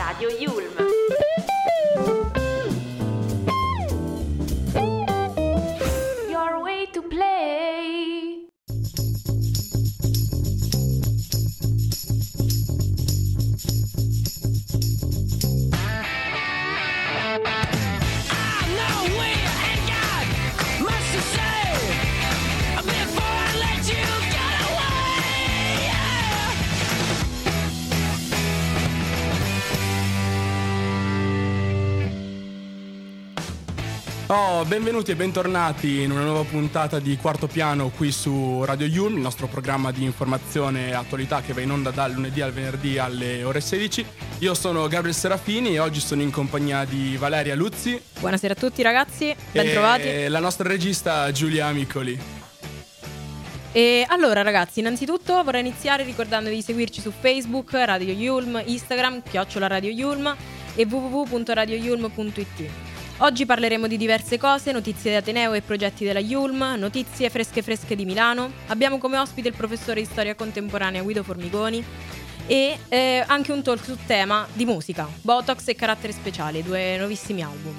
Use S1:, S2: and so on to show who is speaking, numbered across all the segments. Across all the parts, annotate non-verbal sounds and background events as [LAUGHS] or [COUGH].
S1: Radio Yulm.
S2: Benvenuti e bentornati in una nuova puntata di Quarto Piano qui su Radio Yulm, il nostro programma di informazione e attualità che va in onda dal lunedì al venerdì alle ore 16. Io sono Gabriel Serafini e oggi sono in compagnia di Valeria Luzzi
S3: Buonasera a tutti ragazzi,
S2: e
S3: bentrovati.
S2: la nostra regista Giulia Amicoli.
S3: E allora ragazzi, innanzitutto vorrei iniziare ricordandovi di seguirci su Facebook, Radio Yulm, Instagram, chiocciola Radio Yulm e www.radioyulm.it. Oggi parleremo di diverse cose, notizie di Ateneo e progetti della Yulm, notizie fresche fresche di Milano. Abbiamo come ospite il professore di storia contemporanea Guido Formigoni e eh, anche un talk su tema di musica, Botox e carattere speciale, due nuovissimi album.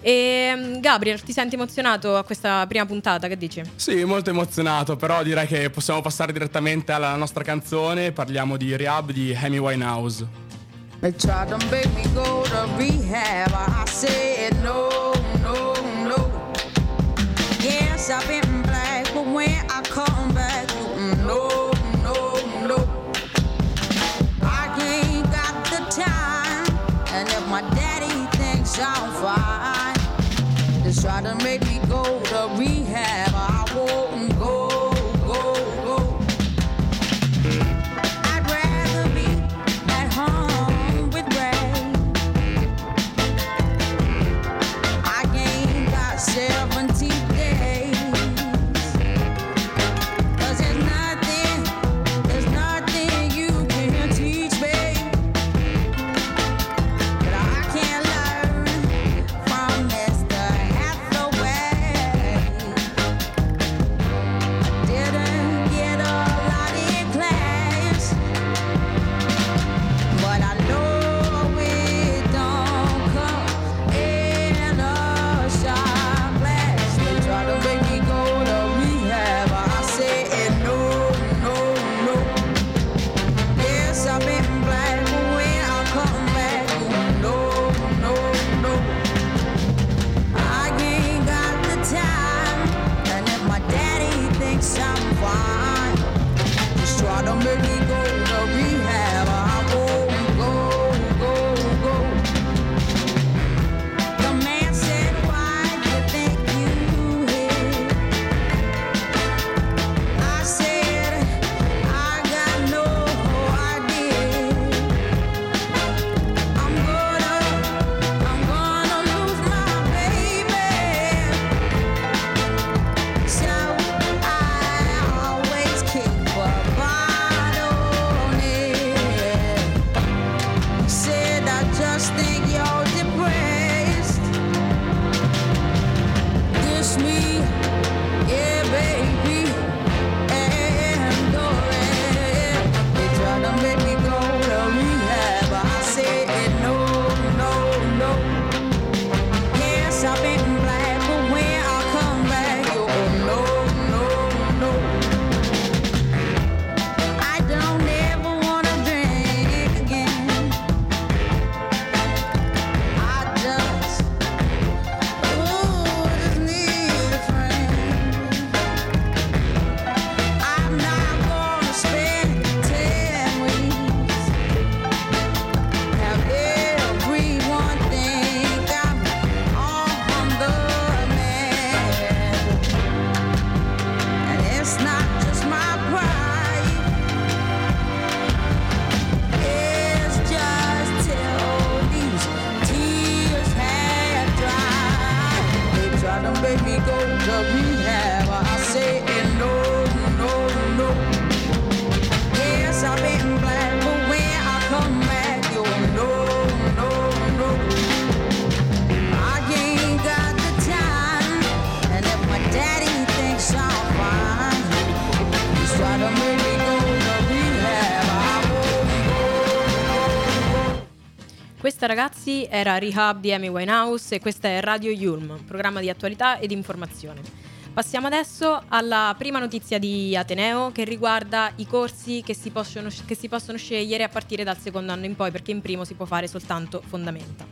S3: E mm, Gabriel, ti senti emozionato a questa prima puntata? Che dici?
S2: Sì, molto emozionato, però direi che possiamo passare direttamente alla nostra canzone. Parliamo di Rehab di Amy Winehouse.
S4: They tried to make me go to rehab. I said no, no, no. Yes, I've been black, but when I come back, no, no, no. I ain't got the time, and if my daddy thinks I'm fine, they try to make me go to rehab.
S3: Questa ragazzi era Rehab di Amy Winehouse e questa è Radio Yulm, programma di attualità ed informazione. Passiamo adesso alla prima notizia di Ateneo che riguarda i corsi che si, possono, che si possono scegliere a partire dal secondo anno in poi perché in primo si può fare soltanto fondamenta.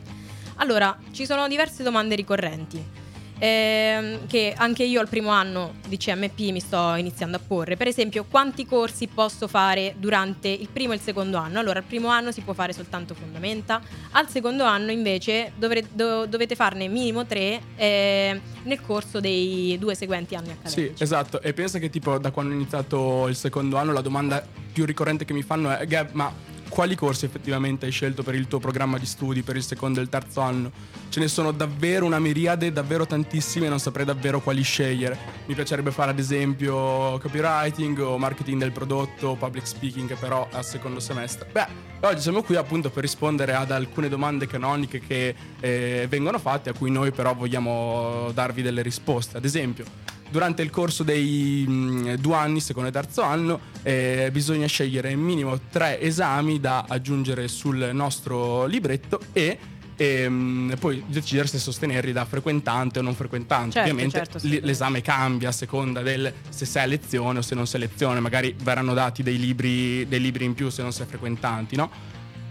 S3: Allora, ci sono diverse domande ricorrenti ehm, che anche io al primo anno di CMP mi sto iniziando a porre. Per esempio, quanti corsi posso fare durante il primo e il secondo anno? Allora, al primo anno si può fare soltanto fondamenta, al secondo anno invece dovre- do- dovete farne minimo tre eh, nel corso dei due seguenti anni
S2: Sì,
S3: accademici.
S2: esatto. E pensa che tipo da quando ho iniziato il secondo anno la domanda più ricorrente che mi fanno è Gab, ma quali corsi effettivamente hai scelto per il tuo programma di studi per il secondo e il terzo anno? Ce ne sono davvero una miriade, davvero tantissime, non saprei davvero quali scegliere. Mi piacerebbe fare ad esempio copywriting o marketing del prodotto, public speaking, però al secondo semestre. Beh, oggi siamo qui appunto per rispondere ad alcune domande canoniche che eh, vengono fatte, a cui noi però vogliamo darvi delle risposte. Ad esempio, durante il corso dei mh, due anni, secondo e terzo anno, eh, bisogna scegliere minimo tre esami da aggiungere sul nostro libretto e ehm, poi decidere se sostenerli da frequentante o non frequentante.
S3: Certo,
S2: Ovviamente
S3: certo,
S2: l-
S3: assolutamente.
S2: l'esame cambia a seconda del se sei a lezione o se non sei a lezione, magari verranno dati dei libri, dei libri in più se non sei frequentanti, no?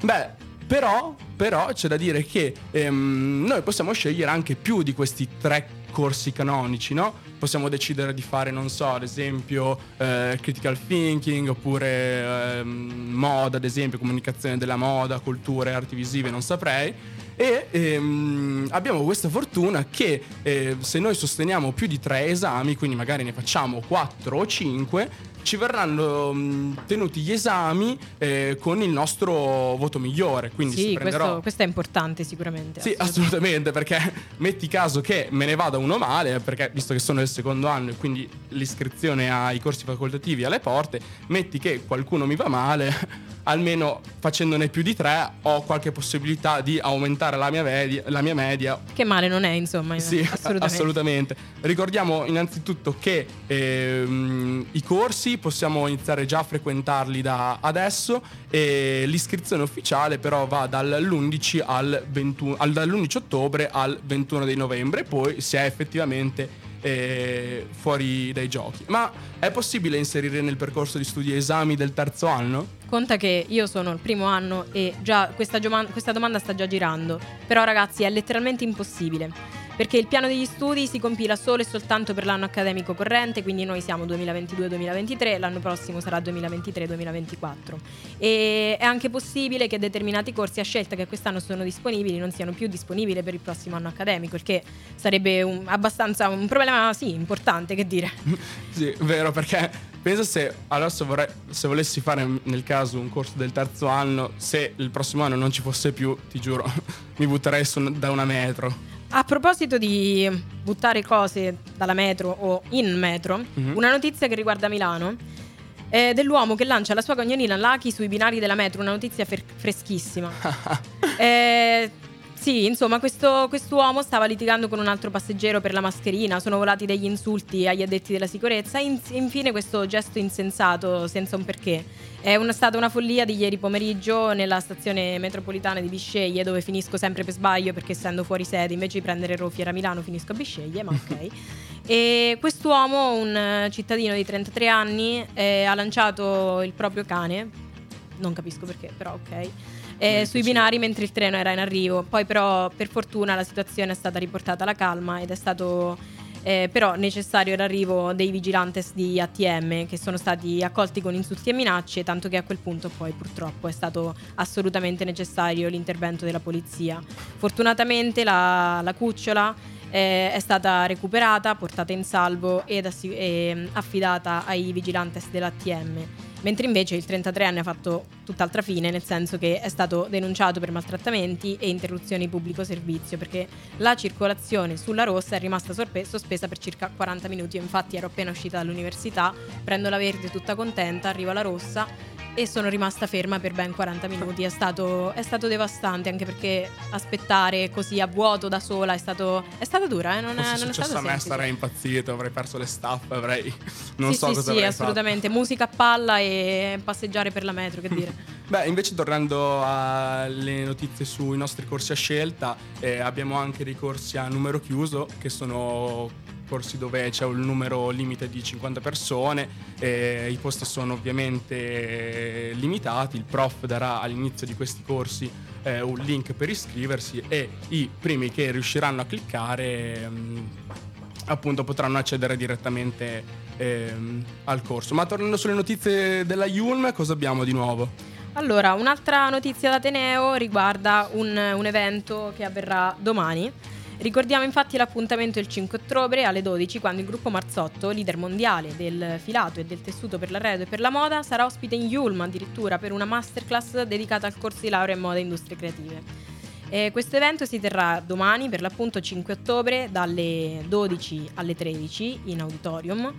S2: Beh, però, però c'è da dire che ehm, noi possiamo scegliere anche più di questi tre corsi canonici, no? Possiamo decidere di fare, non so, ad esempio eh, critical thinking oppure ehm, moda, ad esempio comunicazione della moda, culture, arti visive, non saprei. E ehm, abbiamo questa fortuna che eh, se noi sosteniamo più di tre esami, quindi magari ne facciamo quattro o cinque, ci verranno mh, tenuti gli esami eh, con il nostro voto migliore. Quindi
S3: Sì,
S2: si prenderò...
S3: questo, questo è importante sicuramente.
S2: Sì, assolutamente, perché metti caso che me ne vada uno male, perché visto che sono nel secondo anno e quindi l'iscrizione ai corsi facoltativi alle porte, metti che qualcuno mi va male, [LAUGHS] almeno facendone più di tre ho qualche possibilità di aumentare la mia media. La mia media.
S3: Che male non è, insomma.
S2: Sì,
S3: assolutamente.
S2: assolutamente. Ricordiamo innanzitutto che ehm, i corsi possiamo iniziare già a frequentarli da adesso e l'iscrizione ufficiale però va dall'11 al 21 al- dall'11 ottobre al 21 di novembre, poi si è effettivamente eh, fuori dai giochi. Ma è possibile inserire nel percorso di studi esami del terzo anno?
S3: Conta che io sono il primo anno e già questa, gioma- questa domanda sta già girando. Però ragazzi è letteralmente impossibile. Perché il piano degli studi si compila solo e soltanto per l'anno accademico corrente, quindi noi siamo 2022-2023, l'anno prossimo sarà 2023-2024. E è anche possibile che determinati corsi a scelta che quest'anno sono disponibili non siano più disponibili per il prossimo anno accademico, il che sarebbe un, abbastanza un problema, sì, importante, che dire. [LAUGHS]
S2: Sì, vero, perché pensa se adesso vorrei, se volessi fare nel caso un corso del terzo anno, se il prossimo anno non ci fosse più, ti giuro, [LAUGHS] mi butterei su- da una metro.
S3: A proposito di buttare cose dalla metro o in metro,
S2: Mhm.
S3: una notizia che riguarda Milano è dell'uomo che lancia la sua cagnolina Lucky sui binari della metro, una notizia fer- freschissima. [LAUGHS] Eh, sì, insomma, questo quest'uomo stava litigando con un altro passeggero per la mascherina, sono volati degli insulti agli addetti della sicurezza e in- infine questo gesto insensato, senza un perché. È una- stata una follia di ieri pomeriggio nella stazione metropolitana di Bisceglie, dove finisco sempre per sbaglio perché essendo fuori sede, invece di prendere Rofiera a Milano, finisco a Bisceglie, ma ok. [LAUGHS] e quest'uomo, un cittadino di 33 anni, eh, ha lanciato il proprio cane, non capisco perché, però ok. Eh, sui binari mentre il treno era in arrivo. Poi, però, per fortuna la situazione è stata riportata alla calma ed è stato eh, però necessario l'arrivo dei vigilantes di ATM che sono stati accolti con insulti e minacce, tanto che a quel punto poi purtroppo è stato assolutamente necessario l'intervento della polizia. Fortunatamente la, la cucciola eh, è stata recuperata, portata in salvo ed assi- e affidata ai vigilantes dell'ATM. Mentre invece il 33enne ha fatto tutt'altra fine, nel senso che è stato denunciato per maltrattamenti e interruzioni di pubblico servizio, perché la circolazione sulla rossa è rimasta sospesa per circa 40 minuti. Io infatti ero appena uscita dall'università, prendo la verde tutta contenta, arriva la rossa e sono rimasta ferma per ben 40 minuti. È stato, è stato devastante, anche perché aspettare così a vuoto da sola è, stato, è stata dura, eh? non, è, non è
S2: successo
S3: stato
S2: a me
S3: semplice.
S2: sarei impazzito, avrei perso le staffe, avrei... Non
S3: sì,
S2: so
S3: sì,
S2: cosa
S3: sì, assolutamente. Musica a palla e passeggiare per la metro, che dire.
S2: fatto. [LAUGHS] Beh, invece tornando alle notizie sui nostri corsi a scelta, eh, abbiamo anche dei corsi a numero chiuso, che sono corsi dove c'è un numero limite di 50 persone, eh, i posti sono ovviamente limitati, il prof darà all'inizio di questi corsi eh, un link per iscriversi e i primi che riusciranno a cliccare mh, appunto potranno accedere direttamente ehm, al corso. Ma tornando sulle notizie della Yulm, cosa abbiamo di nuovo?
S3: Allora, un'altra notizia d'Ateneo riguarda un, un evento che avverrà domani. Ricordiamo infatti l'appuntamento il 5 ottobre alle 12 quando il gruppo Marzotto, leader mondiale del filato e del tessuto per l'arredo e per la moda, sarà ospite in Yulm addirittura per una masterclass dedicata al corso di laurea in moda e industrie creative. Eh, questo evento si terrà domani, per l'appunto 5 ottobre, dalle 12 alle 13 in auditorium.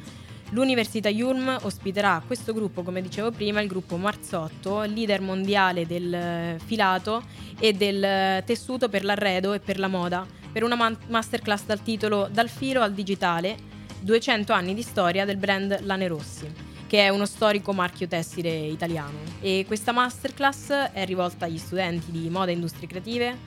S3: L'Università Yulm ospiterà questo gruppo, come dicevo prima, il gruppo Marzotto, leader mondiale del filato e del tessuto per l'arredo e per la moda, per una masterclass dal titolo Dal filo al digitale, 200 anni di storia del brand Lane Rossi, che è uno storico marchio tessile italiano. E questa masterclass è rivolta agli studenti di moda e industrie creative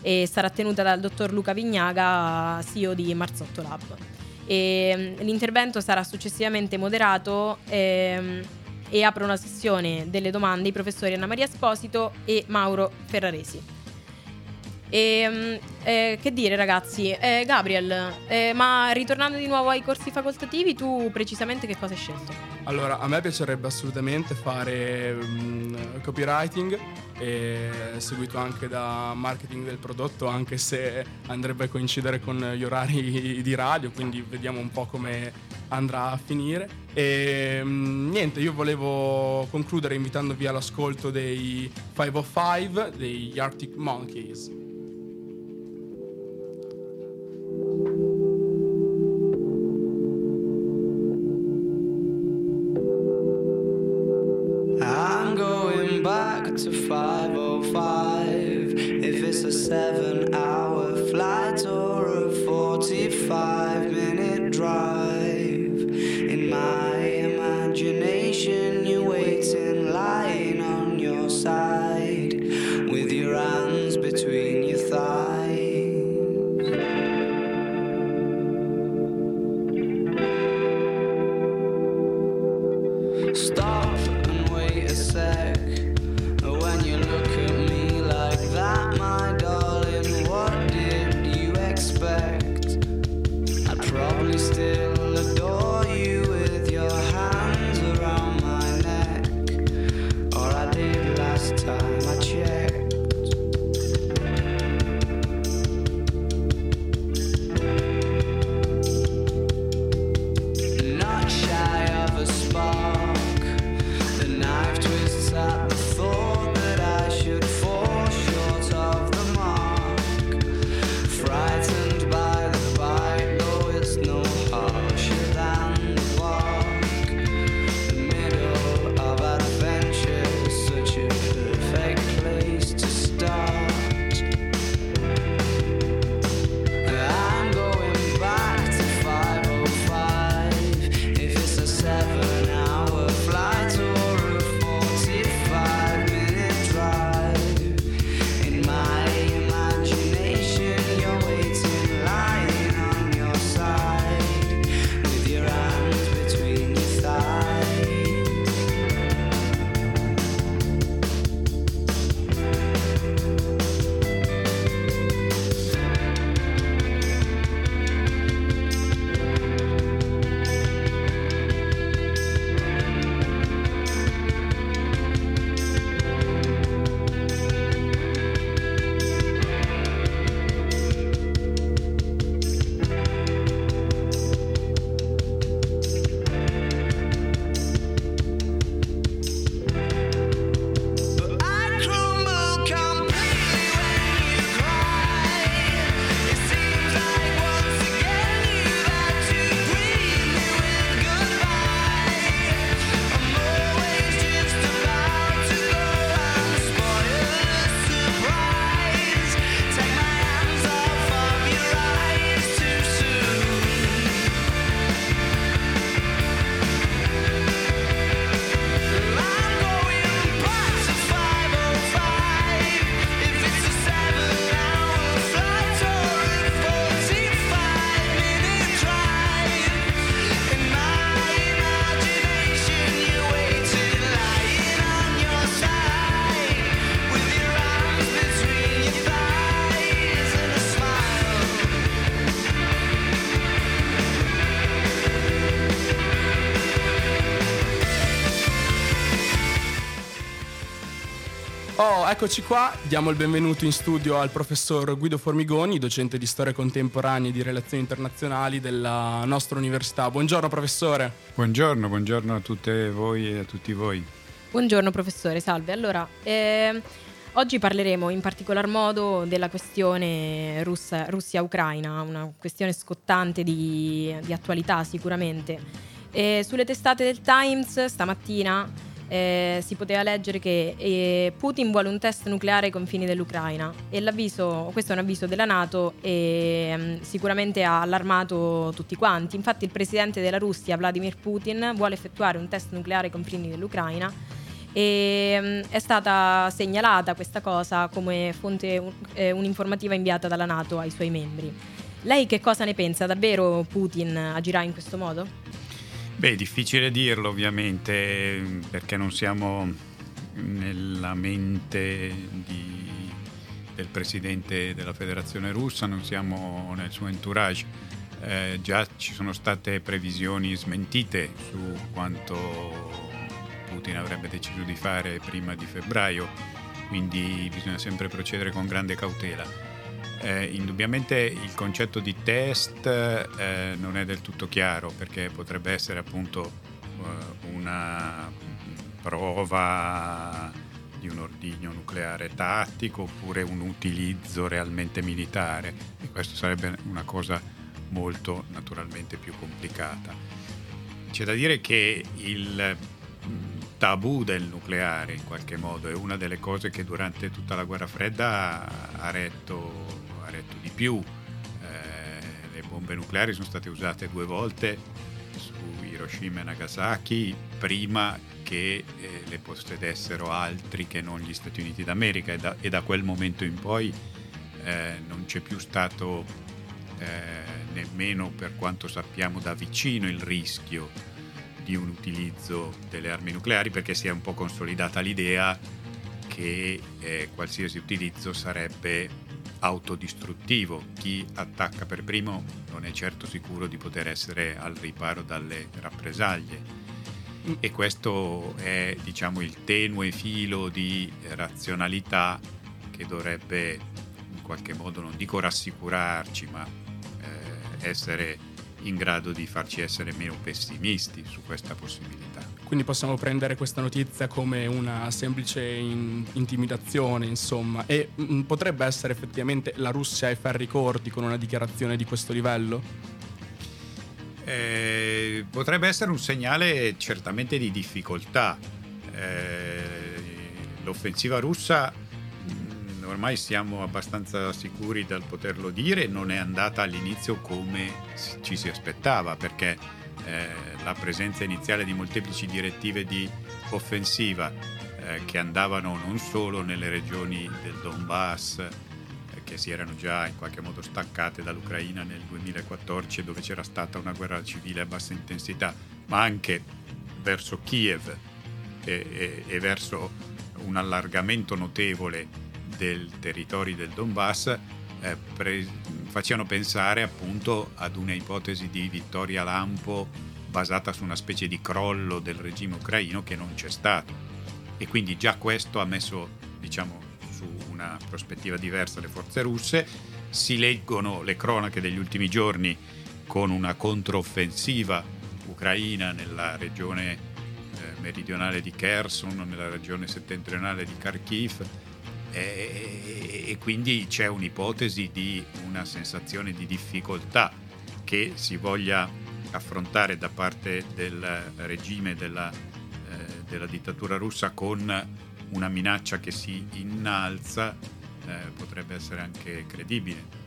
S3: e sarà tenuta dal dottor Luca Vignaga, CEO di Marzotto Lab e mm, l'intervento sarà successivamente moderato ehm, e apre una sessione delle domande i professori Anna Maria Esposito e Mauro Ferraresi. E, mm, eh, che dire ragazzi, Eh, Gabriel, eh, ma ritornando di nuovo ai corsi facoltativi, tu precisamente che cosa hai scelto?
S2: Allora, a me piacerebbe assolutamente fare mm, copywriting, seguito anche da marketing del prodotto, anche se andrebbe a coincidere con gli orari di radio, quindi vediamo un po' come andrà a finire. E mm, niente, io volevo concludere invitandovi all'ascolto dei 505 degli Arctic Monkeys. Eccoci qua, diamo il benvenuto in studio al professor Guido Formigoni, docente di storia contemporanea e di relazioni internazionali della nostra università. Buongiorno professore.
S5: Buongiorno, buongiorno a tutte voi e a tutti voi.
S3: Buongiorno professore, salve. Allora, eh, oggi parleremo in particolar modo della questione russa- Russia-Ucraina, una questione scottante di, di attualità sicuramente. E sulle testate del Times stamattina eh, si poteva leggere che eh, Putin vuole un test nucleare ai confini dell'Ucraina e l'avviso, questo è un avviso della Nato e mm, sicuramente ha allarmato tutti quanti. Infatti il presidente della Russia, Vladimir Putin, vuole effettuare un test nucleare ai confini dell'Ucraina e mm, è stata segnalata questa cosa come fonte eh, un'informativa inviata dalla Nato ai suoi membri. Lei che cosa ne pensa? Davvero Putin agirà in questo modo?
S5: Beh, difficile dirlo ovviamente perché non siamo nella mente di- del presidente della federazione russa, non siamo nel suo entourage. Eh, già ci sono state previsioni smentite su quanto Putin avrebbe deciso di fare prima di febbraio, quindi bisogna sempre procedere con grande cautela. Eh, indubbiamente il concetto di test eh, non è del tutto chiaro perché potrebbe essere appunto eh, una prova di un ordigno nucleare tattico oppure un utilizzo realmente militare e questo sarebbe una cosa molto naturalmente più complicata. C'è da dire che il mm, tabù del nucleare in qualche modo è una delle cose che durante tutta la guerra fredda ha retto, ha retto di più. Eh, le bombe nucleari sono state usate due volte su Hiroshima e Nagasaki prima che eh, le possedessero altri che non gli Stati Uniti d'America e da, e da quel momento in poi eh, non c'è più stato eh, nemmeno per quanto sappiamo da vicino il rischio di un utilizzo delle armi nucleari perché si è un po' consolidata l'idea che eh, qualsiasi utilizzo sarebbe autodistruttivo. Chi attacca per primo non è certo sicuro di poter essere al riparo dalle rappresaglie. E questo è, diciamo, il tenue filo di razionalità che dovrebbe in qualche modo, non dico rassicurarci, ma eh, essere in grado di farci essere meno pessimisti su questa possibilità.
S2: Quindi possiamo prendere questa notizia come una semplice in- intimidazione, insomma, e mm, potrebbe essere effettivamente la Russia ai ferri corti con una dichiarazione di questo livello?
S5: Eh, potrebbe essere un segnale certamente di difficoltà. Eh, l'offensiva russa, mh, ormai siamo abbastanza sicuri dal poterlo dire, non è andata all'inizio come ci si aspettava, perché eh, la presenza iniziale di molteplici direttive di offensiva eh, che andavano non solo nelle regioni del Donbass, eh, che si erano già in qualche modo staccate dall'Ucraina nel 2014 dove c'era stata una guerra civile a bassa intensità, ma anche verso Kiev e, e- e verso un allargamento notevole del territorio del Donbass, eh, pre- facevano pensare appunto ad una ipotesi di vittoria lampo basata su una specie di crollo del regime ucraino che non c'è stato. E quindi già questo ha messo, diciamo, su una prospettiva diversa le forze russe. Si leggono le cronache degli ultimi giorni con una controffensiva ucraina nella regione eh, meridionale di Kherson, nella regione settentrionale di Kharkiv e, e quindi c'è un'ipotesi di una sensazione di difficoltà che si voglia affrontare da parte del regime della, eh, della dittatura russa con una minaccia che si innalza eh, potrebbe essere anche credibile.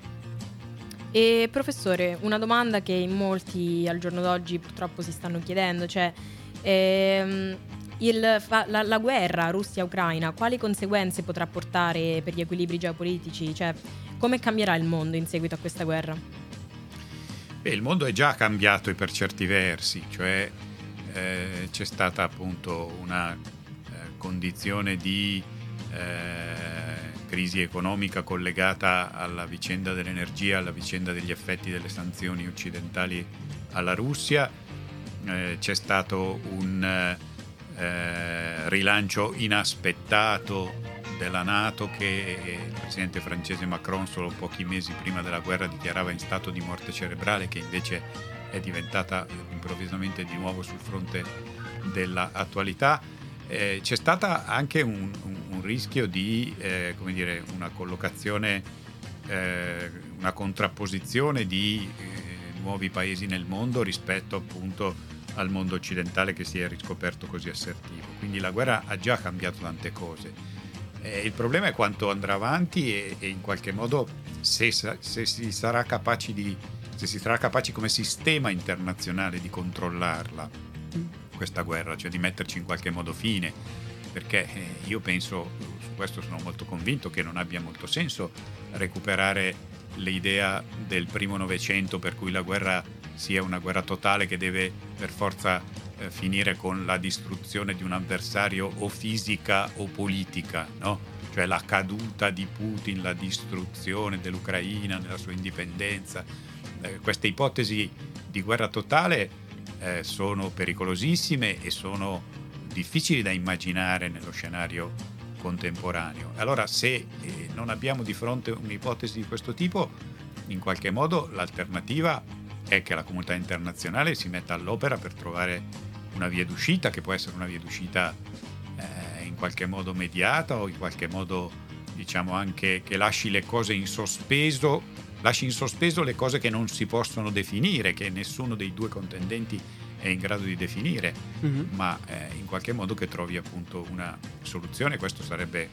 S3: E professore, una domanda che in molti al giorno d'oggi purtroppo si stanno chiedendo, cioè ehm, il la, la guerra Russia-Ucraina, quali conseguenze potrà portare per gli equilibri geopolitici? Cioè, come cambierà il mondo in seguito a questa guerra?
S5: Beh, il mondo è già cambiato per certi versi, cioè eh, c'è stata appunto una eh, condizione di eh, crisi economica collegata alla vicenda dell'energia, alla vicenda degli effetti delle sanzioni occidentali alla Russia, Eh, c'è stato un eh, rilancio inaspettato della Nato che il presidente francese Macron solo pochi mesi prima della guerra dichiarava in stato di morte cerebrale che invece è diventata improvvisamente di nuovo sul fronte dell'attualità. Eh, c'è stata anche un, un- un rischio di eh, dire, una collocazione, eh, una contrapposizione di eh, nuovi paesi nel mondo rispetto appunto al mondo occidentale che si è riscoperto così assertivo. Quindi la guerra ha già cambiato tante cose. Eh, il problema è quanto andrà avanti e, e in qualche modo se, se si sarà capaci di se si sarà capaci come sistema internazionale di controllarla questa guerra, cioè di metterci in qualche modo fine, perché eh, io penso, su questo sono molto convinto, che non abbia molto senso recuperare l'idea del primo Novecento per cui la guerra sia una guerra totale che deve per forza eh, finire con la distruzione di un avversario o fisica o politica, no? cioè la caduta di Putin, la distruzione dell'Ucraina nella sua indipendenza. Eh, queste ipotesi di guerra totale eh, sono pericolosissime e sono difficili da immaginare nello scenario contemporaneo. Allora se eh, non abbiamo di fronte un'ipotesi di questo tipo, in qualche modo l'alternativa è che la comunità internazionale si metta all'opera per trovare una via d'uscita, che può essere una via d'uscita eh, in qualche modo mediata o in qualche modo diciamo anche che lasci le cose in sospeso, lasci in sospeso le cose che non si possono definire, che nessuno dei due contendenti è in grado di definire,
S2: Mhm.
S5: ma eh, in qualche modo che trovi appunto una soluzione. Questo sarebbe,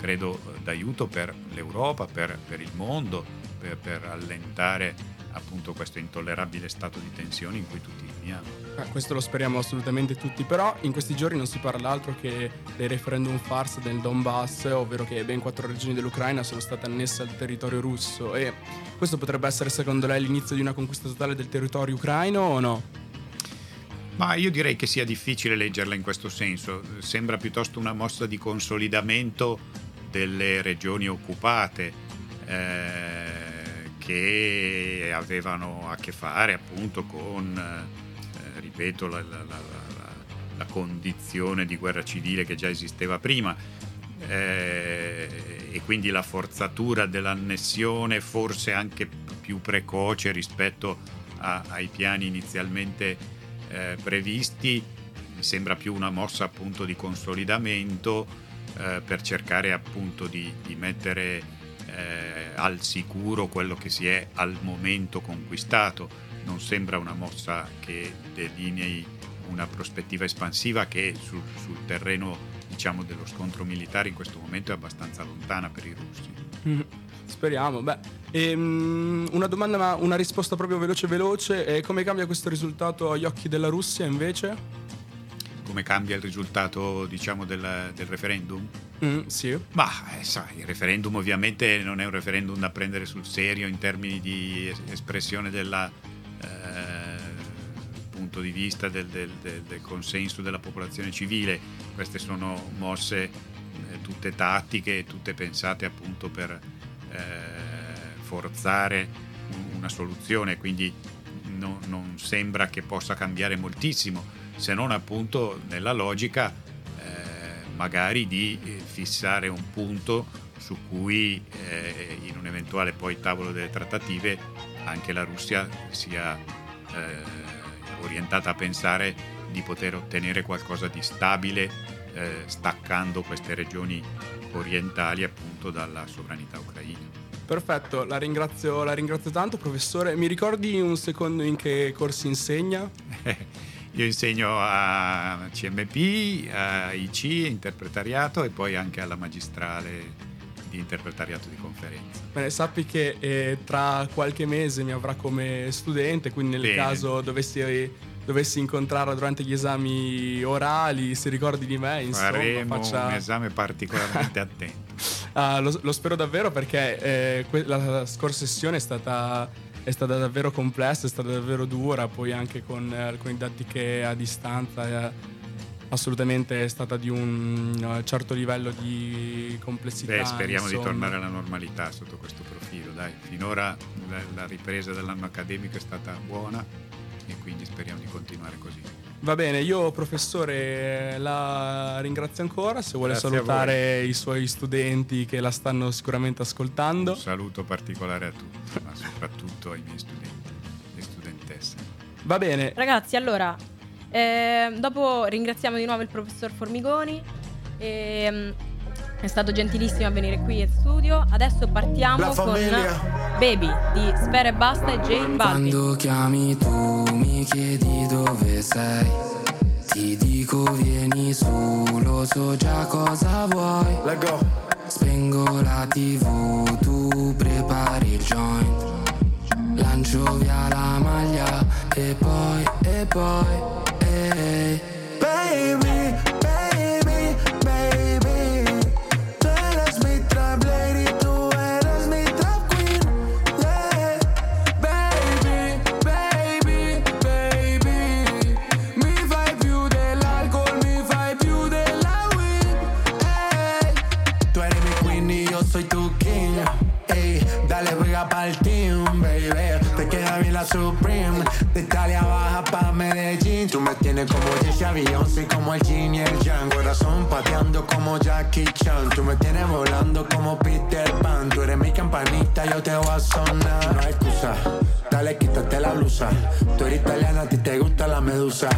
S5: credo, d'aiuto per l'Europa, per, per il mondo, per, per allentare appunto questo intollerabile stato di tensione in cui tutti viviamo.
S2: Eh, questo lo speriamo assolutamente tutti, però in questi giorni non si parla altro che dei referendum farsa del Donbass, ovvero che ben quattro regioni dell'Ucraina sono state annesse al territorio russo e questo potrebbe essere secondo lei l'inizio di una conquista totale del territorio ucraino o no?
S5: Ma io direi che sia difficile leggerla in questo senso, sembra piuttosto una mossa di consolidamento delle regioni occupate eh, che avevano a che fare appunto con, eh, ripeto, la, la- la- la- la condizione di guerra civile che già esisteva prima. eh, e quindi la forzatura dell'annessione forse anche più precoce rispetto a- ai piani inizialmente eh, previsti mi sembra più una mossa appunto di consolidamento eh, per cercare appunto di, di mettere eh, al sicuro quello che si è al momento conquistato non sembra una mossa che delinei una prospettiva espansiva che sul, sul terreno diciamo dello scontro militare in questo momento è abbastanza lontana per i russi
S2: Mm, Speriamo, beh. Ehm, una domanda, ma una risposta proprio veloce veloce. E come cambia questo risultato agli occhi della Russia invece?
S5: come cambia il risultato diciamo del, del referendum
S2: Mm, sì.
S5: Ma eh, sai, il referendum ovviamente non è un referendum da prendere sul serio in termini di es- espressione del punto di vista del, del- del- del consenso della popolazione civile. Queste sono mosse eh, tutte tattiche, tutte pensate appunto per eh, forzare un- una soluzione, quindi no- non sembra che possa cambiare moltissimo, se non appunto nella logica eh, magari di eh, fissare un punto su cui eh, in un eventuale poi tavolo delle trattative anche la Russia sia eh, orientata a pensare di poter ottenere qualcosa di stabile eh, staccando queste regioni orientali appunto dalla sovranità ucraina.
S2: Perfetto, la ringrazio, la ringrazio tanto, professore. Mi ricordi un secondo in che corsi insegna? [LAUGHS]
S5: Io insegno a CMP, a IC, interpretariato e poi anche alla magistrale di interpretariato di conferenza.
S2: Bene, sappi che eh, tra qualche mese mi avrà come studente, quindi nel
S5: Bene.
S2: caso dovessi, dovessi incontrarla durante gli esami orali, si ricordi di me, insomma,
S5: Faremo
S2: faccia...
S5: un esame particolarmente [LAUGHS] attento.
S2: Ah, lo, lo spero davvero perché eh, que- la scorsa sessione è stata, è stata davvero complessa, è stata davvero dura, poi anche con eh, alcune didattiche a distanza. eh, assolutamente è stata di un eh, certo livello di complessità.
S5: Beh, speriamo di
S2: insomma.
S5: tornare alla normalità sotto questo profilo. Dai, finora la, la ripresa dell'anno accademico è stata buona e quindi speriamo di continuare così.
S2: Va bene, io professore la ringrazio ancora, se vuole
S5: Grazie
S2: salutare i suoi studenti che la stanno sicuramente ascoltando.
S5: Un saluto particolare a tutti, ma soprattutto ai miei studenti e studentesse.
S2: Va bene,
S3: Ragazzi, allora, eh, dopo ringraziamo di nuovo il professor Formigoni. ehm, è stato gentilissimo a venire qui in studio. Adesso partiamo con. Baby di Sfera e Basta e J Balvin.
S6: Quando chiami tu mi chiedi dove sei Ti dico vieni su, lo so già cosa vuoi
S7: Let go.
S6: Spengo la tv, tu prepari il joint Lancio via la maglia e poi, e poi, ehi
S7: Baby, baby, dale juega pa'l team, baby. Te queda bien la Supreme. De Italia baja pa' Medellín. Tú me tienes como Jessie Beyoncé, como el Jin y el Yang. Corazón pateando como Jackie Chan. Tú me tienes volando como Peter Pan. Tú eres mi campanita, yo te voy a sonar. No hay excusa. Dale, quítate la blusa. Tú eres italiana, a ti te gusta la medusa.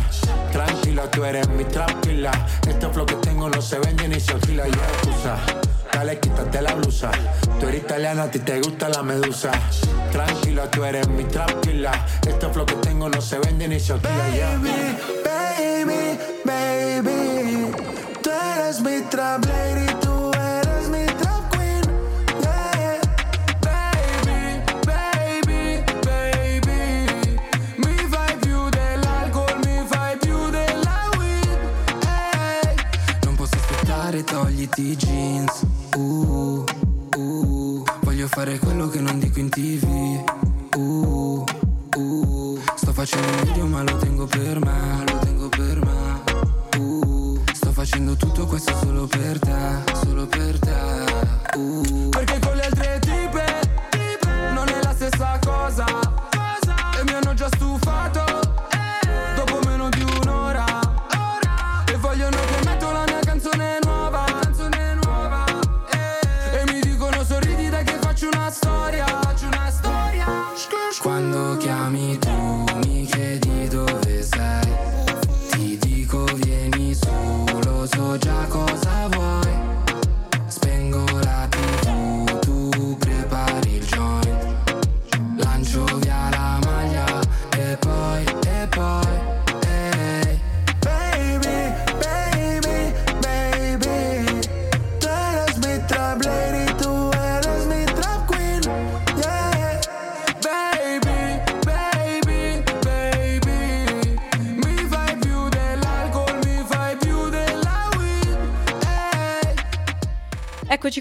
S7: Tranquila, tú eres mi tranquila. Este flow que tengo no se vende ni se alquila. Y excusa. Dale, quítate la blusa. Tú eres italiana, a ti te gusta la medusa. Tranquila, tú eres mi tranquila. Este flow que tengo no se vende ni se alquila. Baby, baby, baby. Tú eres mi trap lady, tú eres mi trap queen. Yeah.
S6: Baby, baby, baby Mi fai più dell'alcol, mi fai più della weed Ehi Non posso aspettare, togliti i jeans uh, uh. Voglio fare quello che non dico in tv uh, uh. Sto facendo video ma lo tengo per me Lo tengo per me uh. Sto facendo tutto questo solo per te Solo per te uh. Perché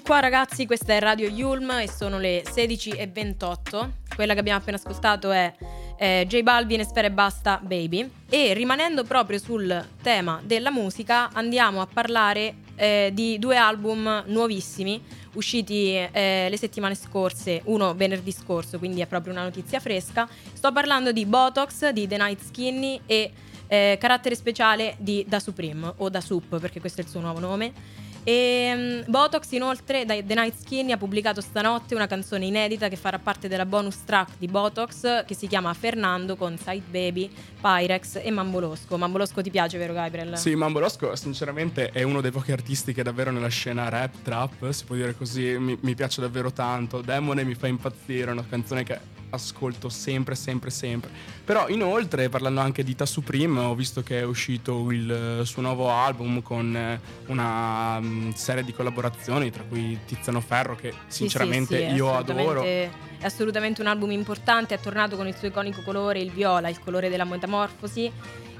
S3: qua ragazzi, questa è Radio Yulm e sono le 16.28. Quella che abbiamo appena ascoltato è eh, J Balvin e Sfera e Basta Baby. E rimanendo proprio sul tema della musica andiamo a parlare eh, di due album nuovissimi usciti eh, le settimane scorse, uno venerdì scorso, quindi è proprio una notizia fresca. Sto parlando di Botox, di The Night Skinny e eh, Carattere Speciale di Da Supreme o Da Sup perché questo è il suo nuovo nome. E mm, Botox inoltre da The Night Skinny ha pubblicato stanotte una canzone inedita che farà parte della bonus track di Botox che si chiama Fernando con Side Baby, Pyrex e Mambolosco. Mambolosco ti piace vero Gabriel?
S2: Sì, Mambo Rosco sinceramente è uno dei pochi artisti che davvero nella scena rap, trap, si può dire così, mi, mi piace davvero tanto. Demone mi fa impazzire, è una canzone che ascolto sempre, sempre, sempre. Però inoltre, parlando anche di Ta Supreme, ho visto che è uscito il eh, suo nuovo album con eh, una mm, serie di collaborazioni, tra cui Tiziano Ferro, che
S3: Sì,
S2: sinceramente
S3: sì, sì, è
S2: io adoro.
S3: È assolutamente un album importante, è tornato con il suo iconico colore, il viola, il colore della metamorfosi.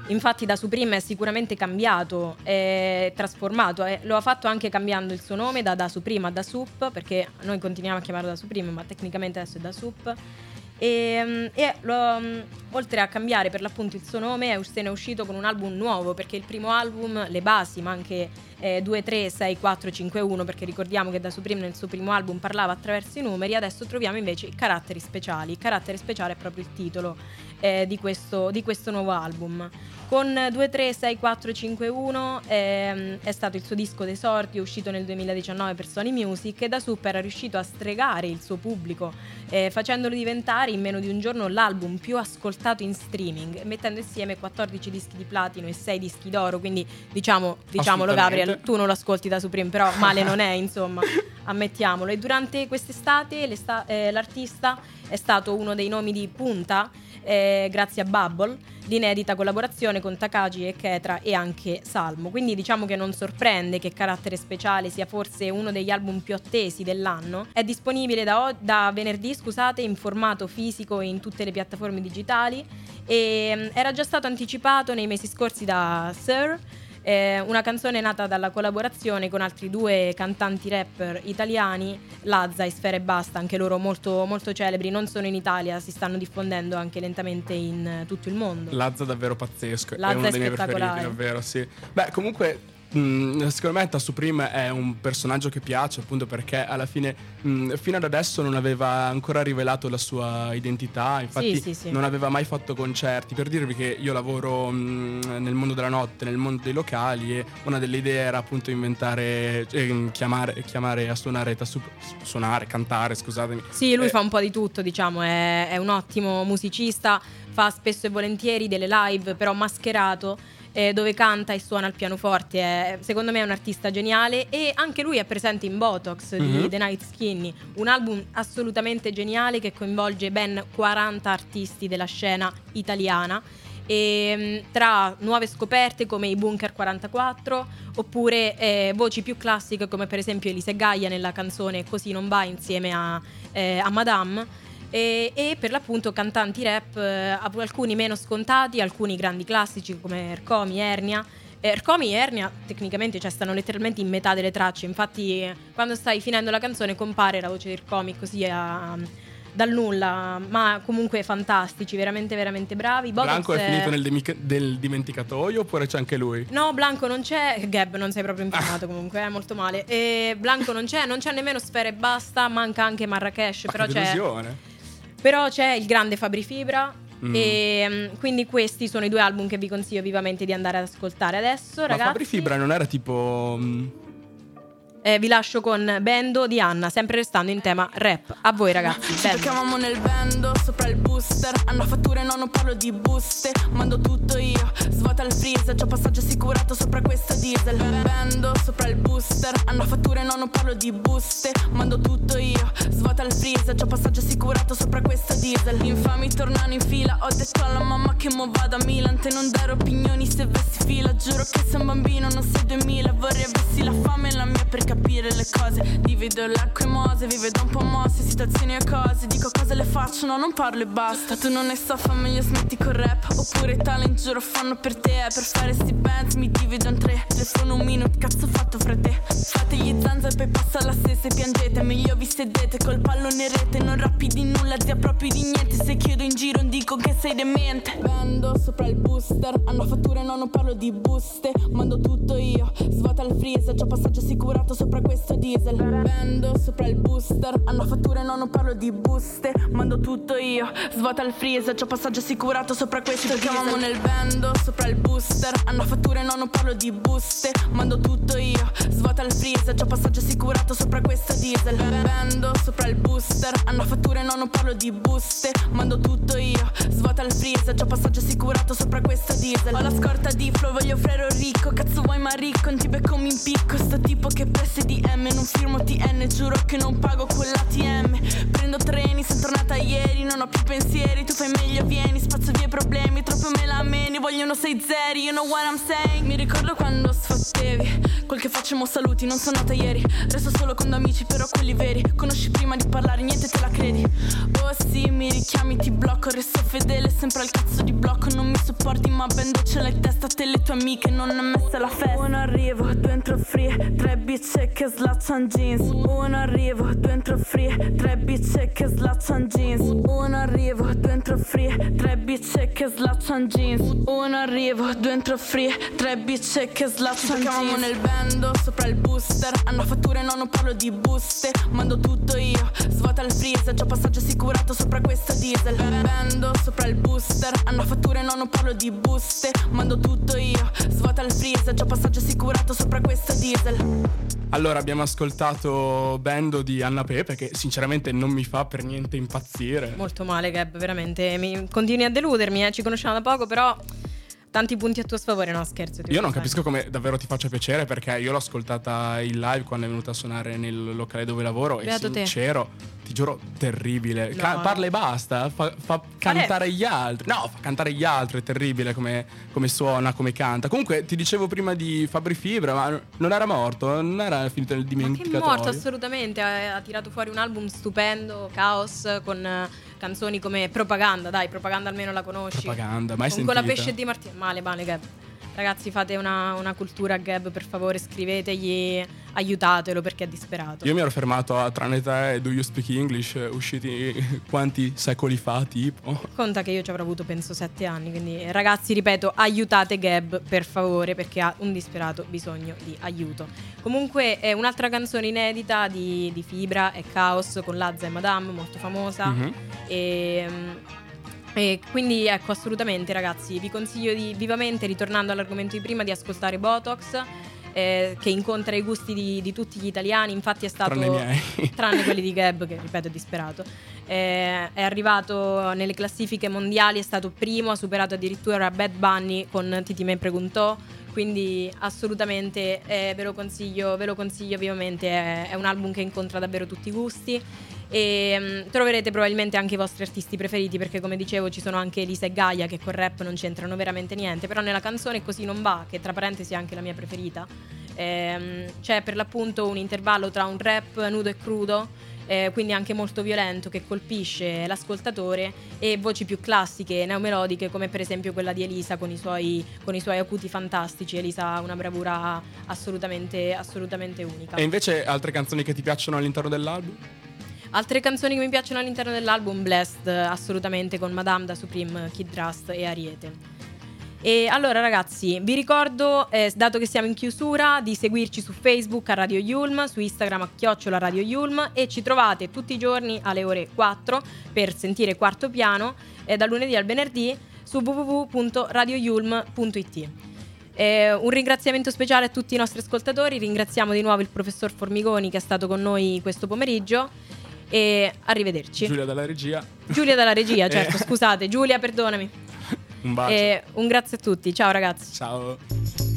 S3: Infatti da Supreme è sicuramente cambiato, è trasformato, eh, lo ha fatto anche cambiando il suo nome da Da Supreme a Da Sup, perché noi continuiamo a chiamarlo Da Supreme, ma tecnicamente adesso è Da Sup. E, mm, e lo- mm, oltre a cambiare per l'appunto il suo nome, è- ne è uscito con un album nuovo perché il primo album, le basi, ma anche eh, 2, 3, 6, 4, 5, 1, perché ricordiamo che da Supreme nel suo primo album parlava attraverso i numeri, adesso troviamo invece i caratteri speciali. Il carattere speciale è proprio il titolo eh, di, questo, di questo nuovo album. Con 2, 3, 6, 4, 5, 1 ehm, è stato il suo disco d'esordio uscito nel 2019 per Sony Music e da Sup era riuscito a stregare il suo pubblico eh, facendolo diventare in meno di un giorno l'album più ascoltato in streaming, mettendo insieme 14 dischi di platino e 6 dischi d'oro, quindi diciamo, diciamolo. Gabriel, tu non lo ascolti da Supreme, però [LAUGHS] male non è, insomma, ammettiamolo. E durante quest'estate eh, l'artista è stato uno dei nomi di punta eh, grazie a Bubble, l'inedita collaborazione con Takagi e Ketra e anche Salmo. Quindi diciamo che non sorprende che Carattere Speciale sia forse uno degli album più attesi dell'anno. È disponibile da, da venerdì, scusate, in formato fisico e in tutte le piattaforme digitali e mm, era già stato anticipato nei mesi scorsi da Sir. Eh, una canzone nata dalla collaborazione con altri due cantanti rapper italiani, Lazza e Sfera e Basta, anche loro molto, molto celebri, non solo in Italia, si stanno diffondendo anche lentamente in tutto il mondo.
S2: Lazza davvero pazzesco,
S3: Lazza
S2: è uno
S3: è
S2: dei miei preferiti, davvero, sì. Beh, comunque mh, secondo me Ta Supreme è un personaggio che piace appunto perché alla fine mh, fino ad adesso non aveva ancora rivelato la sua identità, infatti
S3: Sì, sì, sì.
S2: non aveva mai fatto concerti. Per dirvi che io lavoro mh, nel mondo della notte, nel mondo dei locali e una delle idee era appunto inventare, eh, chiamare, chiamare a suonare, Ta Sup- suonare, cantare, scusatemi.
S3: Sì, lui
S2: Eh,
S3: fa un po' di tutto, diciamo, è, è un ottimo musicista, fa spesso e volentieri delle live, però mascherato, eh, dove canta e suona il pianoforte. È- secondo me è un artista geniale e anche lui è presente in Botox di
S2: Mhm.
S3: The Night Skinny, un album assolutamente geniale che coinvolge ben 40 artisti della scena italiana. E, mh, tra nuove scoperte come i Bunker 44 oppure eh, voci più classiche come per esempio Elise Gaia nella canzone Così non va insieme a, eh, a Madame e, e per l'appunto cantanti rap eh, alcuni meno scontati alcuni grandi classici come Ercomi, Ernia Eh, Ercomi e Ernia tecnicamente cioè, stanno letteralmente in metà delle tracce infatti eh, quando stai finendo la canzone compare la voce di Ercomi così a- dal nulla ma comunque fantastici veramente veramente bravi Botox
S2: Blanco è
S3: è-
S2: finito nel, demica- del dimenticatoio oppure c'è anche lui?
S3: No, Blanco non c'è. Gab, non sei proprio informato comunque, è molto male. E Blanco non c'è, non c'è nemmeno Sfera e Basta, manca anche Marrakesh,
S2: Ma
S3: però
S2: che
S3: c'è. Però c'è il grande Fabri Fibra.
S2: Mm.
S3: E mm, quindi questi sono i due album che vi consiglio vivamente di andare ad ascoltare adesso,
S2: Ma
S3: ragazzi.
S2: Fabri Fibra non era tipo...
S3: Eh, vi lascio con Bendo di Anna, sempre restando in tema rap. A voi ragazzi,
S8: Ci
S3: Bendo.
S8: troviamo nel bando, sopra il booster. Hanno fatture, no, non parlo di buste. Mando tutto io, svuota il freezer. C'ho passaggio assicurato sopra questo diesel. Bando, sopra il booster. Hanno fatture, no, non parlo di buste. Mando tutto io, svuota il freezer. C'ho passaggio assicurato sopra questo diesel. Infami tornano in fila. Ho detto alla mamma che mo vado a Milan. Te non dare opinioni se vessi fila. Giuro che sei un bambino, non sei 2000 Vorrei avessi la fame e la mia per capire le cose. Divido l'acqua e mose, vi vedo un po' mosse Situazioni e cose, dico cosa le faccio No, non parlo e basta. Tu non ne so, fa meglio smetti col rap. Oppure talent giuro fanno per te. Per fare sti bands mi divido in tre. Telefono un minuto, cazzo fatto fra te. Fate gli zanza e poi passa la stessa e piangete Meglio vi sedete col pallone in rete Non rappi di nulla, zia proprio di niente Se chiedo in giro dico che sei demente. Bando sopra il booster Hanno fatture, no, non parlo di buste Mando tutto io, svuota il freezer C'ho passaggio assicurato sopra questo diesel. Bando sopra il booster Hanno fatture, no, non parlo di buste Mando tutto io, svuota il freezer C'ho passaggio assicurato sopra questo diesel Chiamamo nel bando sopra il booster Hanno fatture, no, non parlo di buste Mando tutto io, svuota il freezer C'ho passaggio assicurato sopra questo diesel. Bando sopra il booster Hanno fatture, no, non parlo di buste. Mando tutto io, svuota il freezer C'ho passaggio assicurato sopra questo diesel. Ho la scorta di flow, voglio frero ricco. Cazzo vuoi ma ricco, non ti becco mi impicco. Sto tipo che presse DM, non firmo TN Giuro che non pago quell'ATM Prendo treni, sono tornata ieri Non ho più pensieri, tu fai meglio vieni Spazzo via i problemi, troppo me la meni Vogliono sei zeri, you know what I'm saying. Mi ricordo quando sfottevi Quel che facciamo saluti, non sono nata ieri. Resto solo con amici, però quelli veri. Conosci prima di parlare, niente te la credi. Oh sì, mi richiami, ti blocco. Resto fedele, sempre al cazzo di blocco. Non mi sopporti, ma bendo ce l'hai in testa Te le tue amiche, non è messa la festa. Uno arrivo, due entro free Tre bitch che slaccian jeans. Uno arrivo, due entro free Tre bitch che slaccian jeans. Uno arrivo, due entro free Tre bitch che slaccian jeans. Uno arrivo, due entro free Tre bitch che slaccian jeans. Ci nel bando, sopra il booster. Hanno fatture, no, non parlo di buste Mando tutto io, svuota il freezer Già passaggio assicurato sopra questo diesel Bando, sopra il booster Hanno fatture, no, non parlo di buste Mando tutto io, svuota il freezer Già passaggio assicurato sopra questo diesel
S2: Allora abbiamo ascoltato Bendo di Anna Pepe che sinceramente non mi fa per niente impazzire.
S3: Molto male, Gab, veramente. Mi continui a deludermi, eh. ci conosciamo da poco, però tanti punti a tuo sfavore, no scherzo.
S2: Io non capisco come davvero ti faccia piacere perché io l'ho ascoltata in live quando è venuta a suonare nel locale dove lavoro
S3: Beato
S2: e
S3: te.
S2: sincero, ti giuro, terribile.
S3: No,
S2: Ca-
S3: no.
S2: parla e basta, fa, fa cantare gli altri. No, fa cantare gli altri, è terribile come, come suona, come canta. Comunque ti dicevo prima di Fabri Fibra, ma non era morto, non era finito nel
S3: Ma che è
S2: dimenticatoio.
S3: morto assolutamente, ha, ha tirato fuori un album stupendo, Chaos, con canzoni come Propaganda, dai, Propaganda almeno la conosci.
S2: Propaganda, mai
S3: con quella
S2: sentita.
S3: pesce di Martino. Male, male, Gab. Ragazzi, fate una, una cultura a Gab, per favore, scrivetegli, aiutatelo perché è disperato.
S2: Io mi ero fermato a tranne te e Do You Speak English, eh, usciti quanti secoli fa, tipo.
S3: Conta che io ci avrò avuto penso sette anni, quindi ragazzi ripeto aiutate Gab per favore perché ha un disperato bisogno di aiuto. Comunque è un'altra canzone inedita di, di Fibra, è Chaos con Lazza e Madame, molto famosa.
S2: Mhm.
S3: E, mm, e quindi ecco assolutamente ragazzi vi consiglio di, vivamente ritornando all'argomento di prima di ascoltare Botox. eh, che incontra i gusti di, di tutti gli italiani, infatti è stato
S2: Tranne [LAUGHS]
S3: tranne quelli di Gab, che ripeto è disperato. Eh, è arrivato nelle classifiche mondiali, è stato primo, ha superato addirittura Bad Bunny con Titi Me Preguntò. Quindi assolutamente eh, ve lo consiglio, ve lo consiglio vivamente, è, è un album che incontra davvero tutti i gusti e mm, troverete probabilmente anche i vostri artisti preferiti perché come dicevo ci sono anche Elisa e Gaia che col rap non c'entrano veramente niente, però nella canzone Così non va, che tra parentesi è anche la mia preferita, ehm, c'è per l'appunto un intervallo tra un rap nudo e crudo eh, quindi anche molto violento che colpisce l'ascoltatore e voci più classiche, neomelodiche come per esempio quella di Elisa con i suoi, con i suoi acuti fantastici. Elisa ha una bravura assolutamente, assolutamente unica.
S2: E invece altre canzoni che ti piacciono all'interno dell'album?
S3: Altre canzoni che mi piacciono all'interno dell'album, Blessed, assolutamente con Madame da Supreme, Kid Trust e Ariete. E allora ragazzi, vi ricordo, eh, dato che siamo in chiusura, di seguirci su Facebook a Radio Yulm, su Instagram a chiocciola Radio Yulm e ci trovate tutti i giorni alle ore 4 per sentire Quarto Piano eh, dal lunedì al venerdì su www.radioyulm.it. Eh, un ringraziamento speciale a tutti i nostri ascoltatori, ringraziamo di nuovo il professor Formigoni che è stato con noi questo pomeriggio e arrivederci.
S2: Giulia dalla regia.
S3: Giulia dalla regia, [LAUGHS] certo,
S2: Eh.
S3: scusate, Giulia, perdonami.
S2: Un bacio.
S3: E un grazie a tutti, ciao ragazzi.
S2: Ciao.